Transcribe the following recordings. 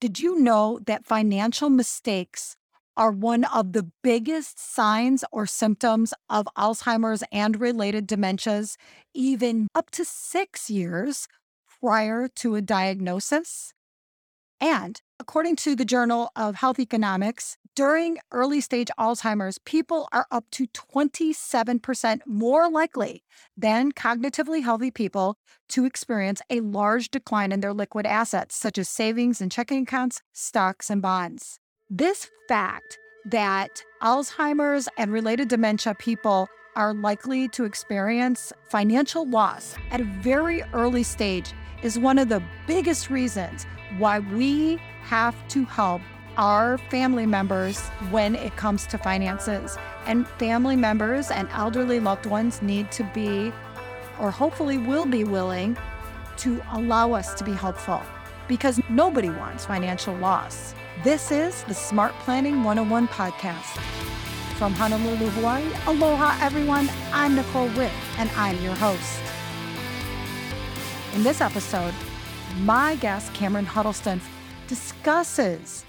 Did you know that financial mistakes are one of the biggest signs or symptoms of Alzheimer's and related dementias, even up to six years prior to a diagnosis? And according to the Journal of Health Economics, during early stage Alzheimer's, people are up to 27% more likely than cognitively healthy people to experience a large decline in their liquid assets, such as savings and checking accounts, stocks, and bonds. This fact that Alzheimer's and related dementia people are likely to experience financial loss at a very early stage is one of the biggest reasons why we have to help our family members when it comes to finances. And family members and elderly loved ones need to be, or hopefully will be willing, to allow us to be helpful because nobody wants financial loss. This is the Smart Planning 101 podcast. From Honolulu, Hawaii, aloha everyone. I'm Nicole Witt and I'm your host. In this episode, my guest, Cameron Huddleston, discusses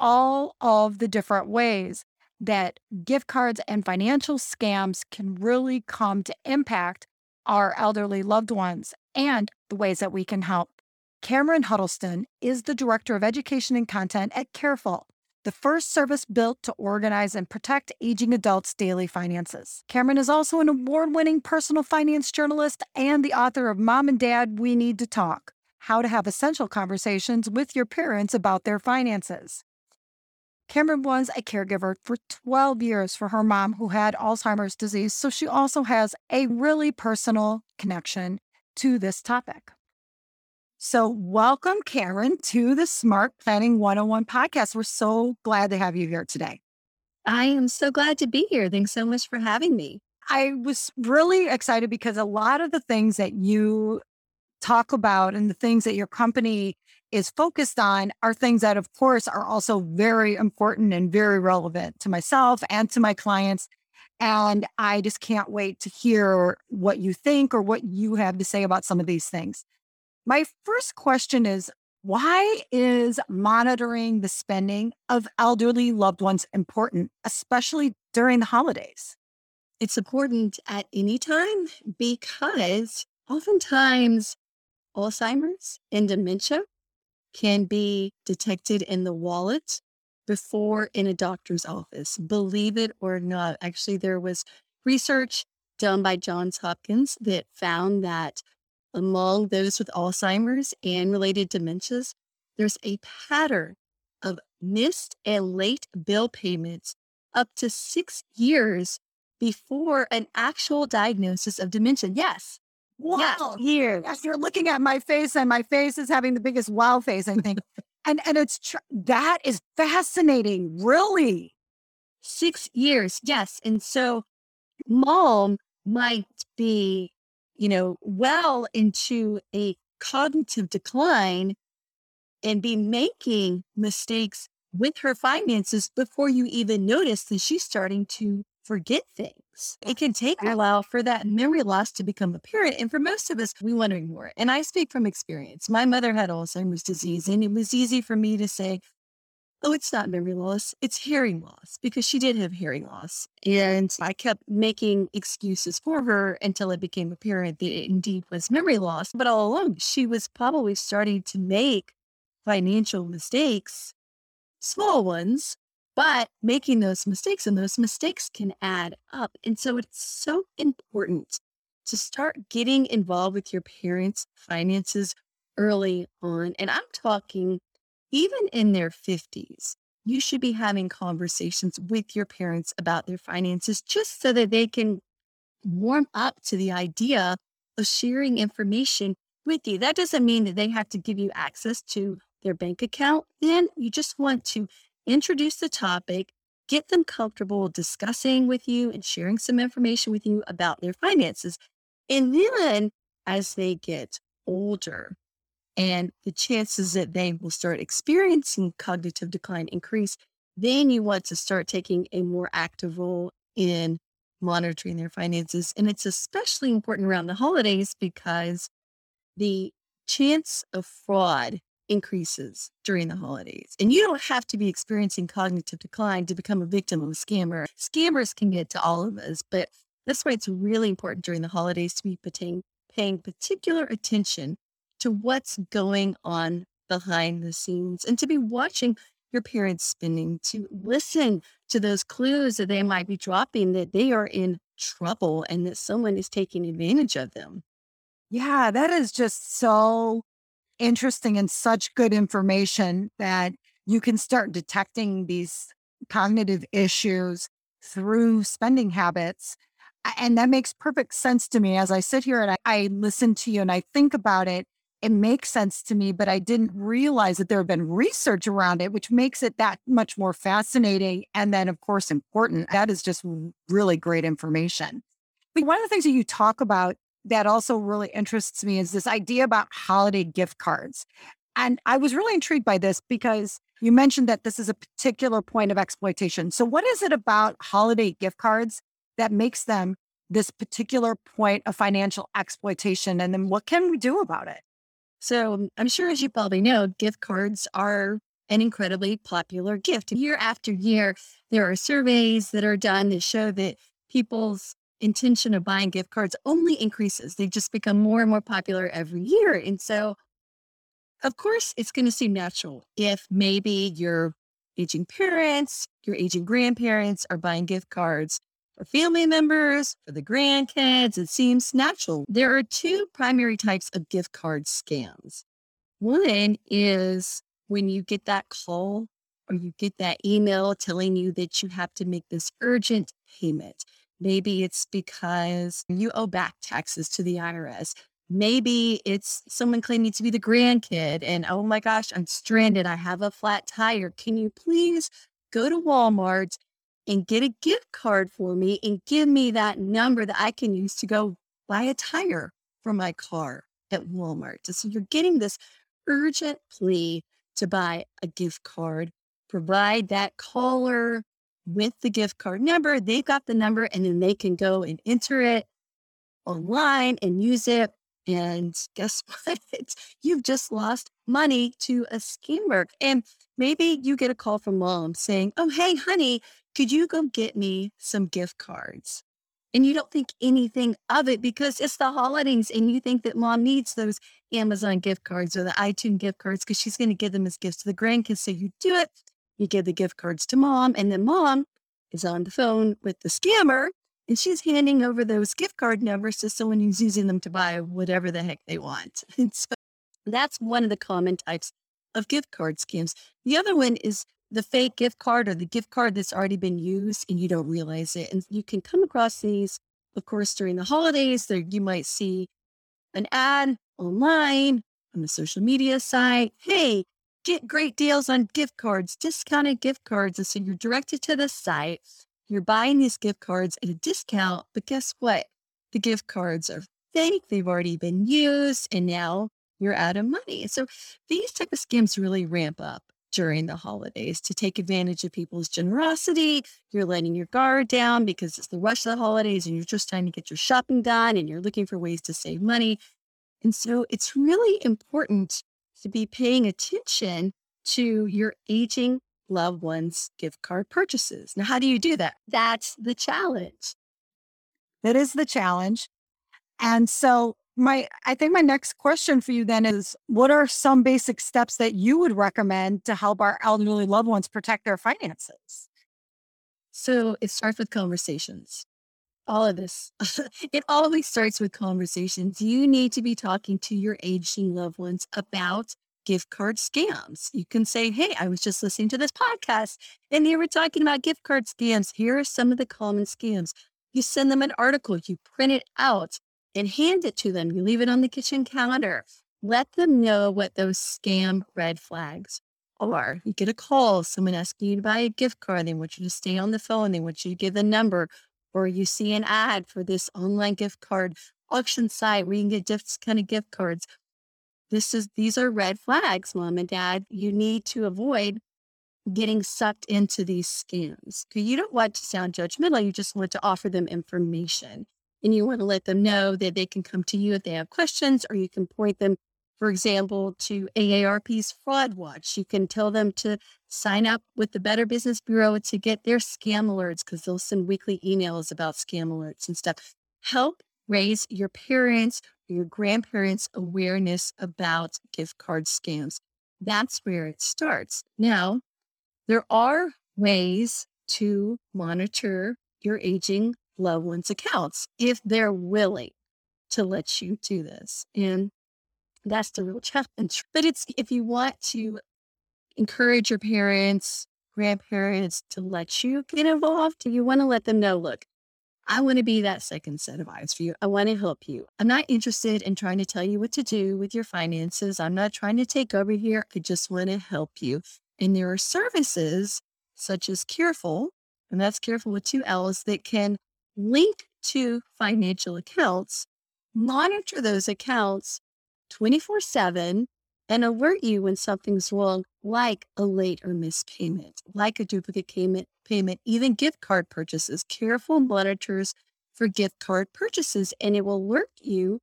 all of the different ways that gift cards and financial scams can really come to impact our elderly loved ones and the ways that we can help. Cameron Huddleston is the Director of Education and Content at Careful, the first service built to organize and protect aging adults' daily finances. Cameron is also an award winning personal finance journalist and the author of Mom and Dad, We Need to Talk How to Have Essential Conversations with Your Parents About Their Finances. Cameron was a caregiver for 12 years for her mom who had Alzheimer's disease, so she also has a really personal connection to this topic. So, welcome, Cameron, to the Smart Planning 101 podcast. We're so glad to have you here today. I am so glad to be here. Thanks so much for having me. I was really excited because a lot of the things that you talk about and the things that your company is focused on are things that, of course, are also very important and very relevant to myself and to my clients. And I just can't wait to hear what you think or what you have to say about some of these things. My first question is why is monitoring the spending of elderly loved ones important, especially during the holidays? It's important at any time because oftentimes Alzheimer's and dementia can be detected in the wallet before in a doctor's office. Believe it or not, actually, there was research done by Johns Hopkins that found that among those with Alzheimer's and related dementias, there's a pattern of missed and late bill payments up to six years before an actual diagnosis of dementia. Yes, wow, years. Yes, you're looking at my face, and my face is having the biggest wow face, I think. and and it's tr- that is fascinating, really. Six years, yes. And so, mom might be, you know, well into a cognitive decline and be making mistakes with her finances before you even notice that she's starting to forget things. It can take a while for that memory loss to become apparent. And for most of us, we want to ignore it. And I speak from experience. My mother had Alzheimer's disease, and it was easy for me to say, oh, it's not memory loss, it's hearing loss, because she did have hearing loss. And I kept making excuses for her until it became apparent that it indeed was memory loss. But all along, she was probably starting to make financial mistakes, small ones, but making those mistakes and those mistakes can add up. And so it's so important to start getting involved with your parents' finances early on. And I'm talking even in their 50s. You should be having conversations with your parents about their finances just so that they can warm up to the idea of sharing information with you. That doesn't mean that they have to give you access to their bank account. Then you just want to introduce the topic, get them comfortable discussing with you and sharing some information with you about their finances. And then as they get older and the chances that they will start experiencing cognitive decline increase, then you want to start taking a more active role in monitoring their finances. And it's especially important around the holidays because the chance of fraud increases during the holidays. And you don't have to be experiencing cognitive decline to become a victim of a scammer. Scammers can get to all of us, but that's why it's really important during the holidays to be paying, paying particular attention to what's going on behind the scenes and to be watching your parents spending, to listen to those clues that they might be dropping that they are in trouble and that someone is taking advantage of them. Yeah, that is just so interesting and such good information that you can start detecting these cognitive issues through spending habits. And that makes perfect sense to me as I sit here and I, I listen to you and I think about it it makes sense to me, but I didn't realize that there had been research around it, which makes it that much more fascinating. And then, of course, important. That is just really great information. But one of the things that you talk about that also really interests me is this idea about holiday gift cards. And I was really intrigued by this because you mentioned that this is a particular point of exploitation. So, what is it about holiday gift cards that makes them this particular point of financial exploitation? And then what can we do about it? So mm, I'm sure, as you probably know, gift cards are an incredibly popular gift. Year after year, there are surveys that are done that show that people's intention of buying gift cards only increases. They just become more and more popular every year. And so, of course, it's going to seem natural if maybe your aging parents, your aging grandparents are buying gift cards for family members, for the grandkids, it seems natural. There are two primary types of gift card scams. One is when you get that call or you get that email telling you that you have to make this urgent payment. Maybe it's because you owe back taxes to the IRS. Maybe it's someone claiming to be the grandkid and, oh my gosh, I'm stranded. I have a flat tire. Can you please go to Walmart and get a gift card for me and give me that number that I can use to go buy a tire for my car at Walmart. So you're getting this urgent plea to buy a gift card, provide that caller with the gift card number. They've got the number and then they can go and enter it online and use it. And guess what? You've just lost money to a scammer. And maybe you get a call from mom saying, Oh, hey, honey, could you go get me some gift cards? And you don't think anything of it because it's the holidays and you think that mom needs those Amazon gift cards or the iTunes gift cards because she's going to give them as gifts to the grandkids. So you do it, you give the gift cards to mom, and then mom is on the phone with the scammer and she's handing over those gift card numbers to someone who's using them to buy whatever the heck they want. And so that's one of the common types of gift card scams. The other one is the fake gift card or the gift card that's already been used and you don't realize it. And you can come across these, of course, during the holidays. There you might see an ad online on the social media site. Hey, get great deals on gift cards, discounted gift cards. And so you're directed to the site. You're buying these gift cards at a discount, but guess what? The gift cards are fake. They've already been used and now you're out of money. So these type of scams really ramp up during the holidays to take advantage of people's generosity. You're letting your guard down because it's the rush of the holidays and you're just trying to get your shopping done and you're looking for ways to save money. And so it's really important to be paying attention to your aging loved ones' gift card purchases. Now, how do you do that? That's the challenge. That is the challenge. And so my I think my next question for you then is what are some basic steps that you would recommend to help our elderly loved ones protect their finances? So it starts with conversations. All of this. it always starts with conversations. You need to be talking to your aging loved ones about gift card scams. You can say, Hey, I was just listening to this podcast and they were talking about gift card scams. Here are some of the common scams. You send them an article, you print it out, and hand it to them. You leave it on the kitchen counter. Let them know what those scam red flags are. You get a call, someone asking you to buy a gift card. They want you to stay on the phone. They want you to give the number. Or you see an ad for this online gift card auction site where you can get different kind of gift cards. This is these are red flags, mom and dad. You need to avoid getting sucked into these scams. You don't want to sound judgmental. You just want to offer them information and you want to let them know that they can come to you if they have questions or you can point them for example, to AARP's Fraud Watch. You can tell them to sign up with the Better Business Bureau to get their scam alerts because they'll send weekly emails about scam alerts and stuff. Help raise your parents or your grandparents' awareness about gift card scams. That's where it starts. Now, there are ways to monitor your aging loved ones' accounts if they're willing to let you do this. And that's the real challenge. But it's if you want to encourage your parents, grandparents to let you get involved, you want to let them know, look, I want to be that second set of eyes for you. I want to help you. I'm not interested in trying to tell you what to do with your finances. I'm not trying to take over here. I just want to help you. And there are services such as Careful, and that's Careful with two L's, that can link to financial accounts, monitor those accounts 24 7 and alert you when something's wrong, like a late or missed payment, like a duplicate payment, payment, even gift card purchases. Careful monitors for gift card purchases, and it will alert you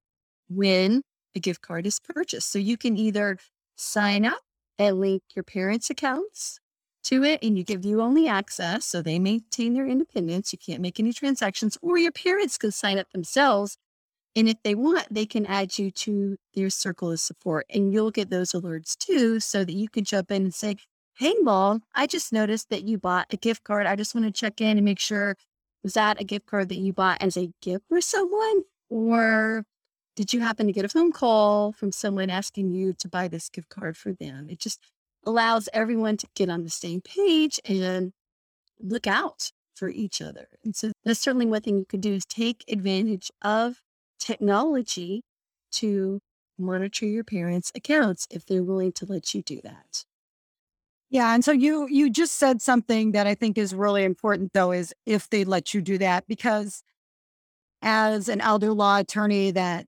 when a gift card is purchased. So you can either sign up and link your parents' accounts to it, and you give you only access, so they maintain their independence. You can't make any transactions, or your parents can sign up themselves and if they want, they can add you to their circle of support and you'll get those alerts too, so that you can jump in and say, Hey, mom, I just noticed that you bought a gift card. I just want to check in and make sure was that a gift card that you bought as a gift for someone? Or did you happen to get a phone call from someone asking you to buy this gift card for them? It just allows everyone to get on the same page and look out for each other. And so that's certainly one thing you could do is take advantage of technology to monitor your parents' accounts if they're willing to let you do that. Yeah, and so you you just said something that I think is really important though is if they let you do that because as an elder law attorney that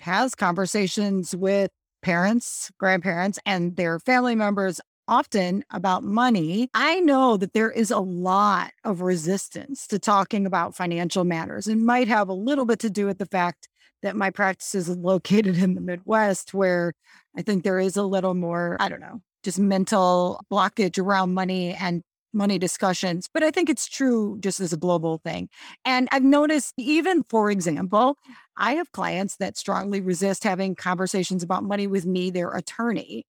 has conversations with parents, grandparents and their family members often about money, I know that there is a lot of resistance to talking about financial matters. It might have a little bit to do with the fact that my practice is located in the Midwest, where I think there is a little more, I don't know, just mental blockage around money and money discussions. But I think it's true just as a global thing. And I've noticed, even for example, I have clients that strongly resist having conversations about money with me, their attorney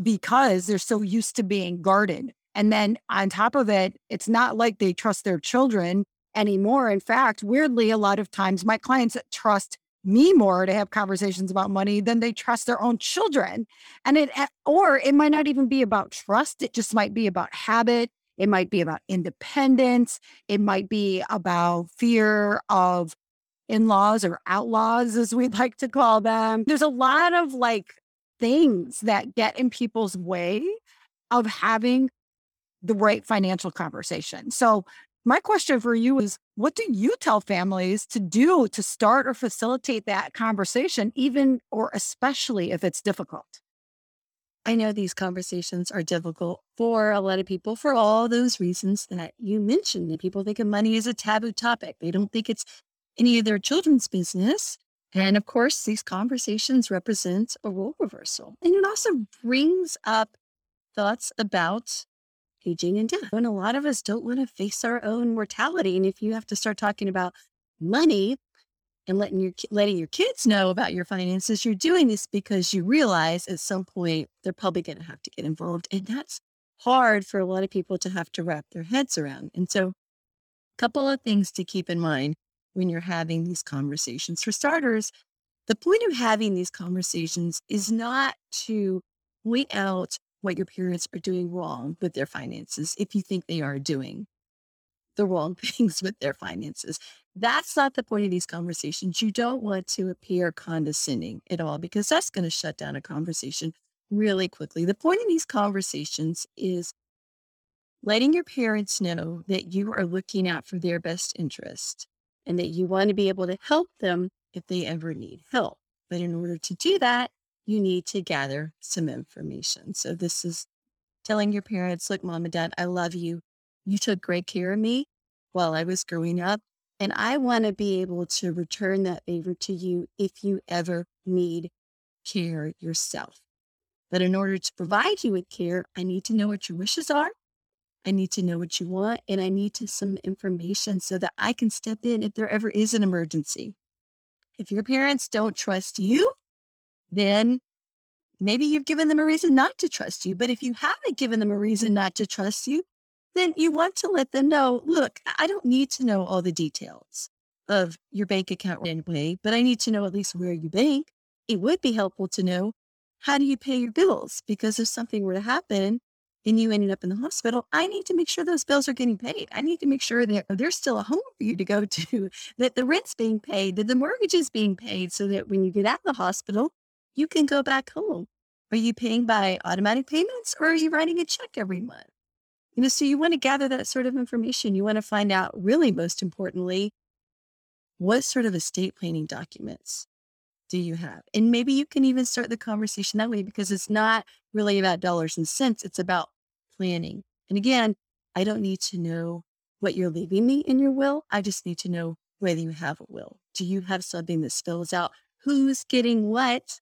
because they're so used to being guarded. And then on top of it, it's not like they trust their children anymore. In fact, weirdly, a lot of times my clients trust me more to have conversations about money than they trust their own children. And it, eh, or it might not even be about trust, it just might be about habit. It might be about independence. It might be about fear of in laws or outlaws, as we like to call them. There's a lot of like things that get in people's way of having the right financial conversation. So, my question for you is what do you tell families to do to start or facilitate that conversation, even or especially if it's difficult? I know these conversations are difficult for a lot of people for all those reasons that you mentioned. People think of money as a taboo topic. They don't think it's any of their children's business. And of course, these conversations represent a role reversal. And it also brings up thoughts about aging and death. And a lot of us don't want to face our own mortality. And if you have to start talking about money and letting your letting your kids know about your finances, you're doing this because you realize at some point they're probably going to have to get involved. And that's hard for a lot of people to have to wrap their heads around. And so a couple of things to keep in mind when you're having these conversations. For starters, the point of having these conversations is not to point out what your parents are doing wrong with their finances if you think they are doing the wrong things with their finances. That's not the point of these conversations. You don't want to appear condescending at all because that's going to shut down a conversation really quickly. The point of these conversations is letting your parents know that you are looking out for their best interest and that you want to be able to help them if they ever need help. But in order to do that, you need to gather some information. So this is telling your parents, look, mom and dad, I love you. You took great care of me while I was growing up. And I want to be able to return that favor to you if you ever need care yourself. But in order to provide you with care, I need to know what your wishes are. I need to know what you want, and I need to some information so that I can step in if there ever is an emergency. If your parents don't trust you, then maybe you've given them a reason not to trust you. But if you haven't given them a reason not to trust you, then you want to let them know look, I don't need to know all the details of your bank account anyway, but I need to know at least where you bank. It would be helpful to know how do you pay your bills? Because if something were to happen and you ended up in the hospital, I need to make sure those bills are getting paid. I need to make sure that there's still a home for you to go to, that the rent's being paid, that the mortgage is being paid, so that when you get out of the hospital, you can go back home. Are you paying by automatic payments or are you writing a check every month? You know, so you want to gather that sort of information. You want to find out, really, most importantly, what sort of estate planning documents do you have? And maybe you can even start the conversation that way because it's not really about dollars and cents, it's about planning. And again, I don't need to know what you're leaving me in your will. I just need to know whether you have a will. Do you have something that spells out who's getting what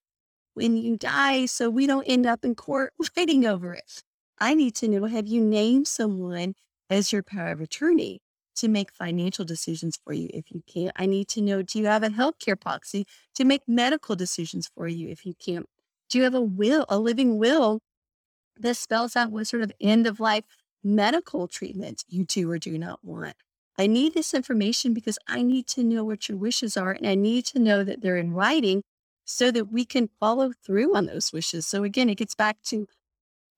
when you die so we don't end up in court fighting over it? I need to know have you named someone as your power of attorney to make financial decisions for you if you can't? I need to know do you have a healthcare policy to make medical decisions for you if you can't? Do you have a will, a living will that spells out what sort of end of life medical treatment you do or do not want? I need this information because I need to know what your wishes are and I need to know that they're in writing so that we can follow through on those wishes. So again, it gets back to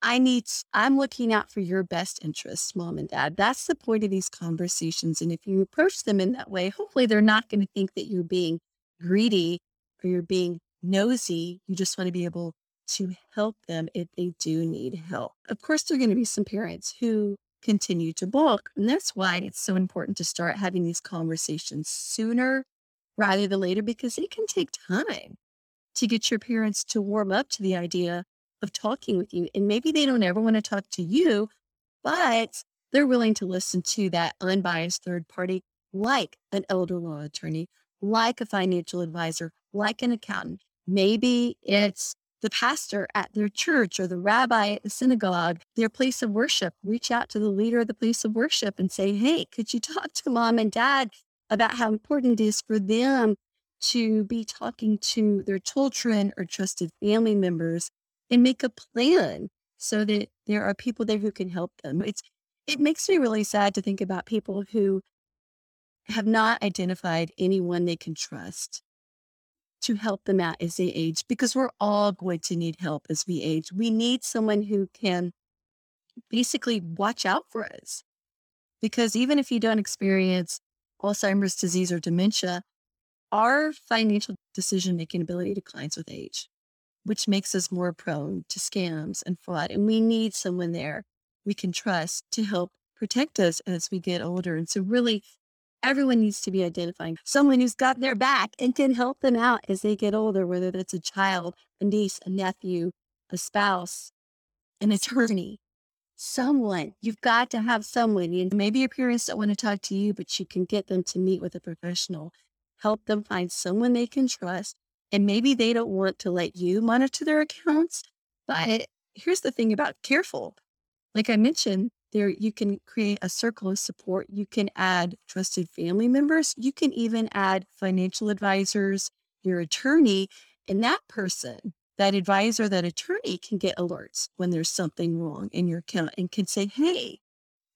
I need, I'm looking out for your best interests, mom and dad. That's the point of these conversations. And if you approach them in that way, hopefully they're not going to think that you're being greedy or you're being nosy. You just want to be able to help them if they do need help. Of course, there are going to be some parents who continue to balk. And that's why it's so important to start having these conversations sooner rather than later because it can take time to get your parents to warm up to the idea of talking with you. And maybe they don't ever want to talk to you, but they're willing to listen to that unbiased third party, like an elder law attorney, like a financial advisor, like an accountant. Maybe it's the pastor at their church or the rabbi at the synagogue, their place of worship. Reach out to the leader of the place of worship and say, Hey, could you talk to mom and dad about how important it is for them to be talking to their children or trusted family members and make a plan so that there are people there who can help them. It's it makes me really sad to think about people who have not identified anyone they can trust to help them out as they age because we're all going to need help as we age. We need someone who can basically watch out for us. Because even if you don't experience Alzheimer's disease or dementia, our financial decision making ability declines with age which makes us more prone to scams and fraud. And we need someone there we can trust to help protect us as we get older. And so, really, everyone needs to be identifying someone who's got their back and can help them out as they get older, whether that's a child, a niece, a nephew, a spouse, an attorney. Someone, you've got to have someone. And maybe your parents don't want to talk to you, but you can get them to meet with a professional. Help them find someone they can trust and maybe they don't want to let you monitor their accounts. But here's the thing about careful. Like I mentioned, there you can create a circle of support. You can add trusted family members. You can even add financial advisors, your attorney, and that person, that advisor, that attorney can get alerts when there's something wrong in your account and can say, hey,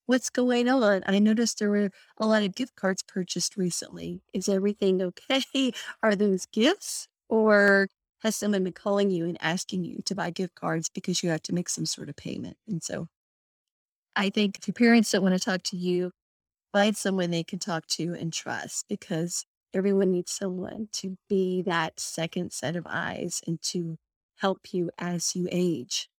what's going on? I noticed there were a lot of gift cards purchased recently. Is everything okay? Are those gifts or has someone been calling you and asking you to buy gift cards because you have to make some sort of payment? And so I think if your parents don't want to talk to you, find someone they can talk to and trust because everyone needs someone to be that second set of eyes and to help you as you age.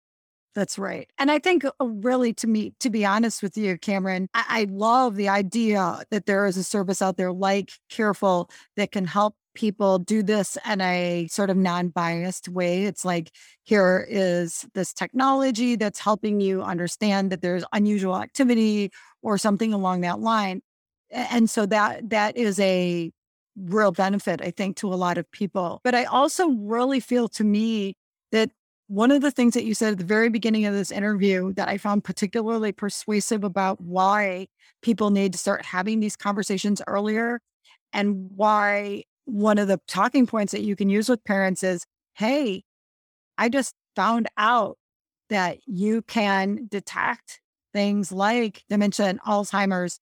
That's right. And I think, uh, really, to me, to be honest with you, Cameron, I, I love the idea that there is a service out there like Careful that can help people do this in a sort of non-biased way. It's like here is this technology that's helping you understand that there's unusual activity or something along that line. And so that that is a real benefit, I think, to a lot of people. But I also really feel to me that one of the things that you said at the very beginning of this interview that I found particularly persuasive about why people need to start having these conversations earlier and why one of the talking points that you can use with parents is hey, I just found out that you can detect things like dementia and Alzheimer's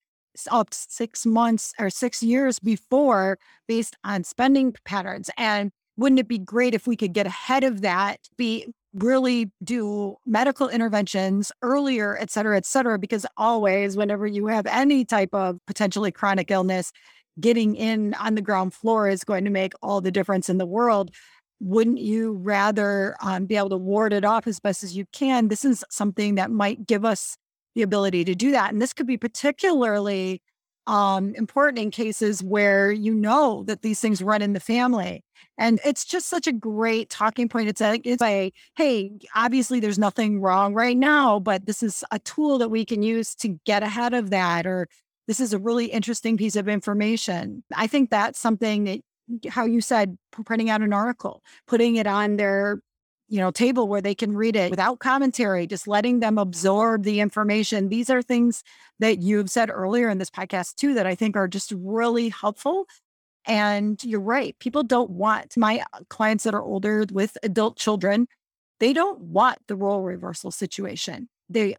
up six months or six years before based on spending patterns. And wouldn't it be great if we could get ahead of that, be really do medical interventions earlier, et cetera, et cetera? Because always, whenever you have any type of potentially chronic illness, getting in on the ground floor is going to make all the difference in the world. Wouldn't you rather um, be able to ward it off as best as you can? This is something that might give us the ability to do that. And this could be particularly um, important in cases where you know that these things run in the family. And it's just such a great talking point. It's it's a, hey, obviously there's nothing wrong right now, but this is a tool that we can use to get ahead of that. Or this is a really interesting piece of information. I think that's something that, how you said, printing out an article, putting it on their you know table where they can read it without commentary just letting them absorb the information. These are things that you've said earlier in this podcast too that i think are just really helpful. And you're right people don't want my uh, clients that are older with adult children they don't want the role reversal situation. They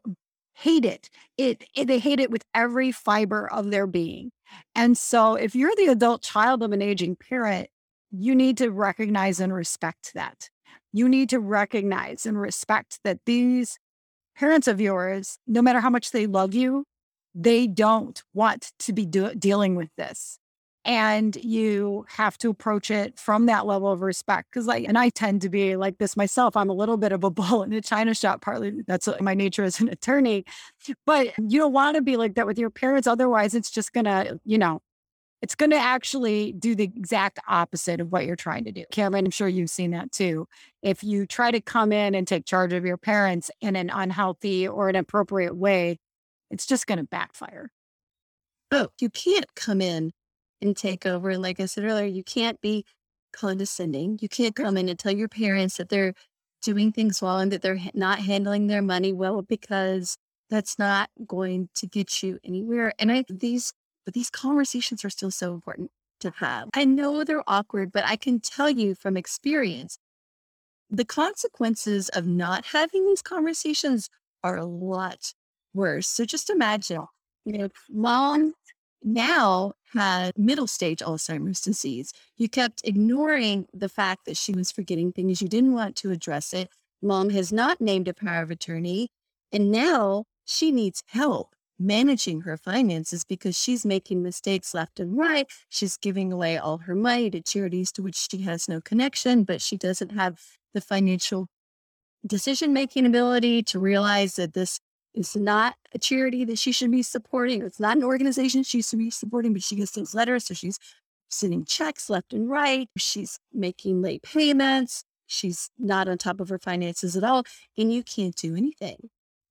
hate it. it it they hate it with every fiber of their being and so if you're the adult child of an aging parent you need to recognize and respect that you need to recognize and respect that these parents of yours, no matter how much they love you, they don't want to be do- dealing with this. And you have to approach it from that level of respect. Cause like, and I tend to be like this myself. I'm a little bit of a bull in a china shop. Partly that's my nature as an attorney, but you don't want to be like that with your parents. Otherwise, it's just gonna, you know, it's going to actually do the exact opposite of what you're trying to do. Cameron, I'm sure you've seen that too. If you try to come in and take charge of your parents in an unhealthy or an appropriate way, it's just going to backfire. Oh, you can't come in and take over. Like I said earlier, you can't be condescending. You can't come in and tell your parents that they're doing things well and that they're not handling their money well because that's not going to get you anywhere. And I these but these conversations are still so important to have. I know they're awkward, but I can tell you from experience, the consequences of not having these conversations are a lot worse. So just imagine, you know, mom now had middle stage Alzheimer's disease. You kept ignoring the fact that she was forgetting things. You didn't want to address it. Mom has not named a power of attorney. And now she needs help managing her finances because she's making mistakes left and right. She's giving away all her money to charities to which she has no connection, but she doesn't have the financial decision making ability to realize that this is not a charity that she should be supporting. It's not an organization she should be supporting, but she gets those letters. So she's sending checks left and right. She's making late payments. She's not on top of her finances at all. And you can't do anything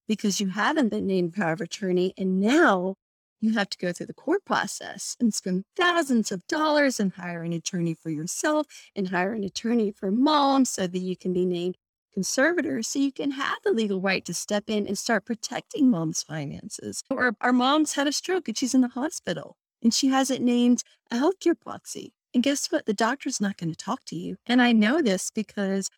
because you haven't been named power of attorney. And now you have to go through the court process and spend thousands of dollars and hire an attorney for yourself and hire an attorney for mom so that you can be named conservator so you can have the legal right to step in and start protecting mom's finances. Or our mom's had a stroke and she's in the hospital and she has it named a healthcare proxy. And guess what? The doctor's not going to talk to you. And I know this because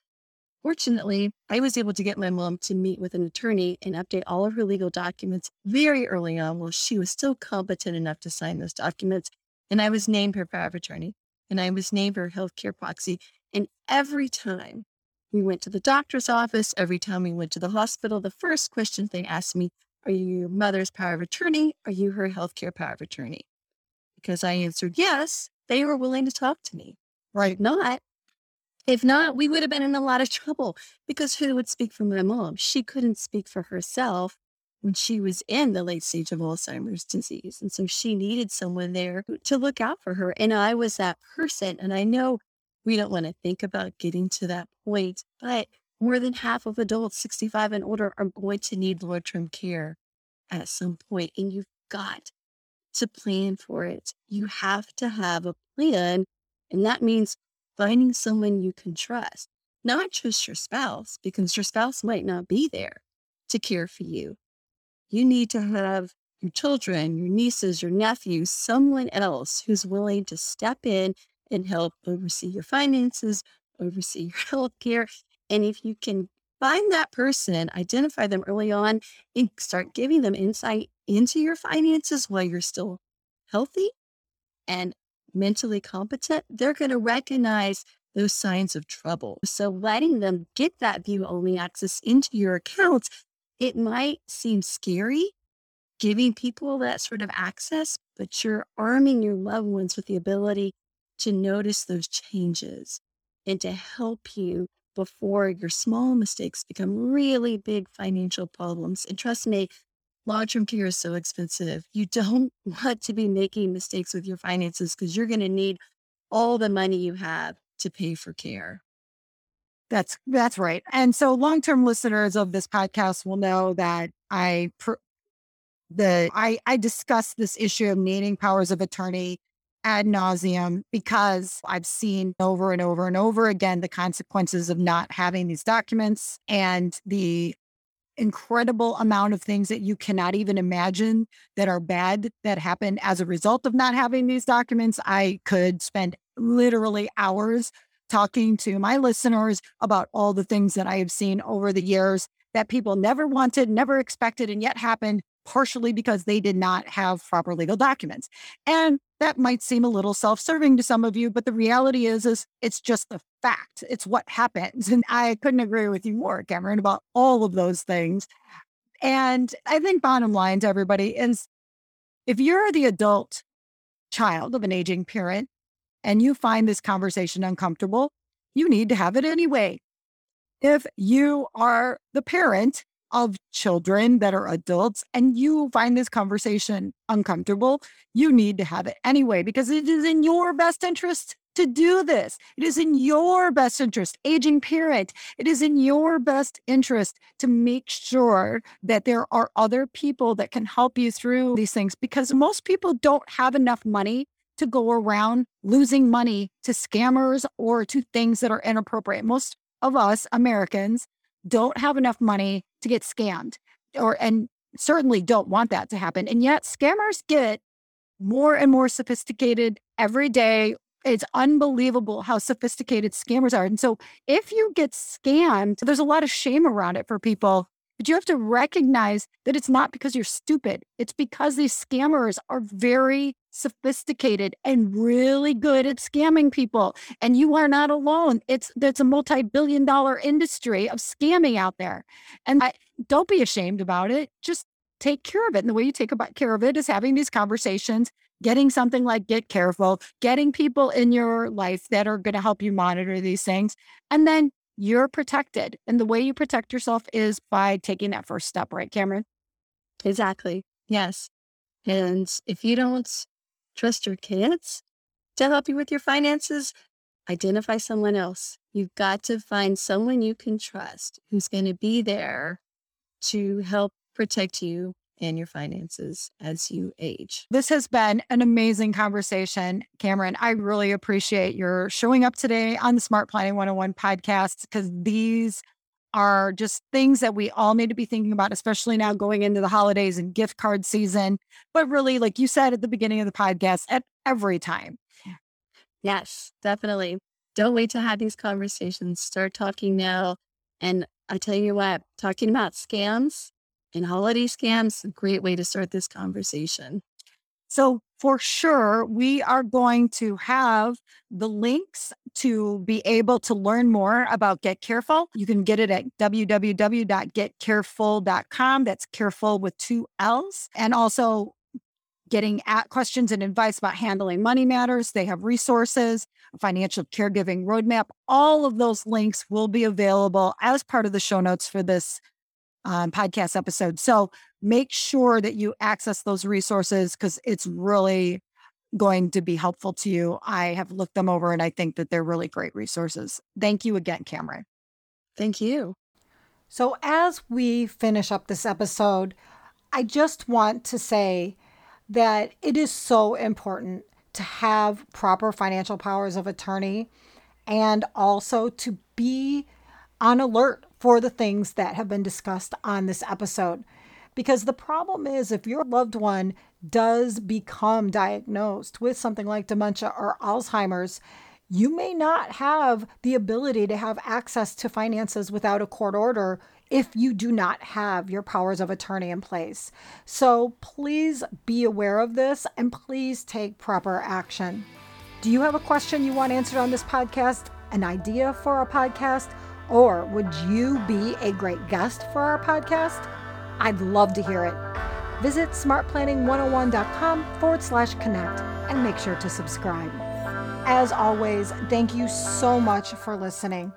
Fortunately, I was able to get my mom to meet with an attorney and update all of her legal documents very early on while she was still competent enough to sign those documents. And I was named her power of attorney and I was named her healthcare proxy. And every time we went to the doctor's office, every time we went to the hospital, the first question they asked me, Are you your mother's power of attorney? Are you her healthcare power of attorney? Because I answered yes, they were willing to talk to me. Right. Not, if not, we would have been in a lot of trouble because who would speak for my mom? She couldn't speak for herself when she was in the late stage of Alzheimer's disease. And so she needed someone there to look out for her. And I was that person. And I know we don't want to think about getting to that point, but more than half of adults 65 and older are going to need long term care at some point, And you've got to plan for it. You have to have a plan. And that means finding someone you can trust, not just your spouse, because your spouse might not be there to care for you. You need to have your children, your nieces, your nephews, someone else who's willing to step in and help oversee your finances, oversee your health care. And if you can find that person, identify them early on, and start giving them insight into your finances while you're still healthy and mentally competent, they're going to recognize those signs of trouble. So letting them get that view only access into your accounts, it might seem scary giving people that sort of access, but you're arming your loved ones with the ability to notice those changes and to help you before your small mistakes become really big financial problems. And trust me, long term care is so expensive. You don't want to be making mistakes with your finances because you're going to need all the money you have to pay for care. That's that's right. And so long-term listeners of this podcast will know that I pr- the I I discuss this issue of needing powers of attorney ad nauseum because I've seen over and over and over again the consequences of not having these documents and the incredible amount of things that you cannot even imagine that are bad that happen as a result of not having these documents. I could spend literally hours talking to my listeners about all the things that I have seen over the years that people never wanted, never expected, and yet happened partially because they did not have proper legal documents. And that might seem a little self-serving to some of you, but the reality is is it's just the fact. It's what happens. And I couldn't agree with you more, Cameron, about all of those things. And I think bottom line to everybody is if you're the adult child of an aging parent and you find this conversation uncomfortable, you need to have it anyway. If you are the parent of children that are adults and you find this conversation uncomfortable, you need to have it anyway because it is in your best interest to do this. It is in your best interest, aging parent. It is in your best interest to make sure that there are other people that can help you through these things because most people don't have enough money to go around losing money to scammers or to things that are inappropriate. Most of us Americans don't have enough money to get scammed or and certainly don't want that to happen. And yet scammers get more and more sophisticated every day. It's unbelievable how sophisticated scammers are. And so if you get scammed, there's a lot of shame around it for people but you have to recognize that it's not because you're stupid. It's because these scammers are very sophisticated and really good at scamming people. And you are not alone. It's there's a multi-billion dollar industry of scamming out there. And I, don't be ashamed about it. Just take care of it. And the way you take about care of it is having these conversations, getting something like Get Careful, getting people in your life that are going to help you monitor these things, and then you're protected. And the way you protect yourself is by taking that first step, right, Cameron? Exactly. Yes. And if you don't trust your kids to help you with your finances, identify someone else. You've got to find someone you can trust who's going to be there to help protect you and your finances as you age. This has been an amazing conversation, Cameron. I really appreciate your showing up today on the Smart Planning 101 podcast because these are just things that we all need to be thinking about, especially now going into the holidays and gift card season. But really, like you said at the beginning of the podcast, at every time. Yes, definitely. Don't wait to have these conversations. Start talking now. And I tell you what, talking about scams and holiday scams, is a great way to start this conversation. So, for sure, we are going to have the links to be able to learn more about Get Careful. You can get it at www.getcareful.com. That's careful with two L's. And also, getting at questions and advice about handling money matters. They have resources, financial caregiving roadmap. All of those links will be available as part of the show notes for this um, podcast episode. So make sure that you access those resources because it's really going to be helpful to you. I have looked them over and I think that they're really great resources. Thank you again, Cameron. Thank you. So, as we finish up this episode, I just want to say that it is so important to have proper financial powers of attorney and also to be on alert for the things that have been discussed on this episode. Because the problem is, if your loved one does become diagnosed with something like dementia or Alzheimer's, you may not have the ability to have access to finances without a court order if you do not have your powers of attorney in place. So please be aware of this and please take proper action. Do you have a question you want answered on this podcast? An idea for a podcast? Or would you be a great guest for our podcast? I'd love to hear it. Visit smartplanning101.com forward slash connect and make sure to subscribe. As always, thank you so much for listening.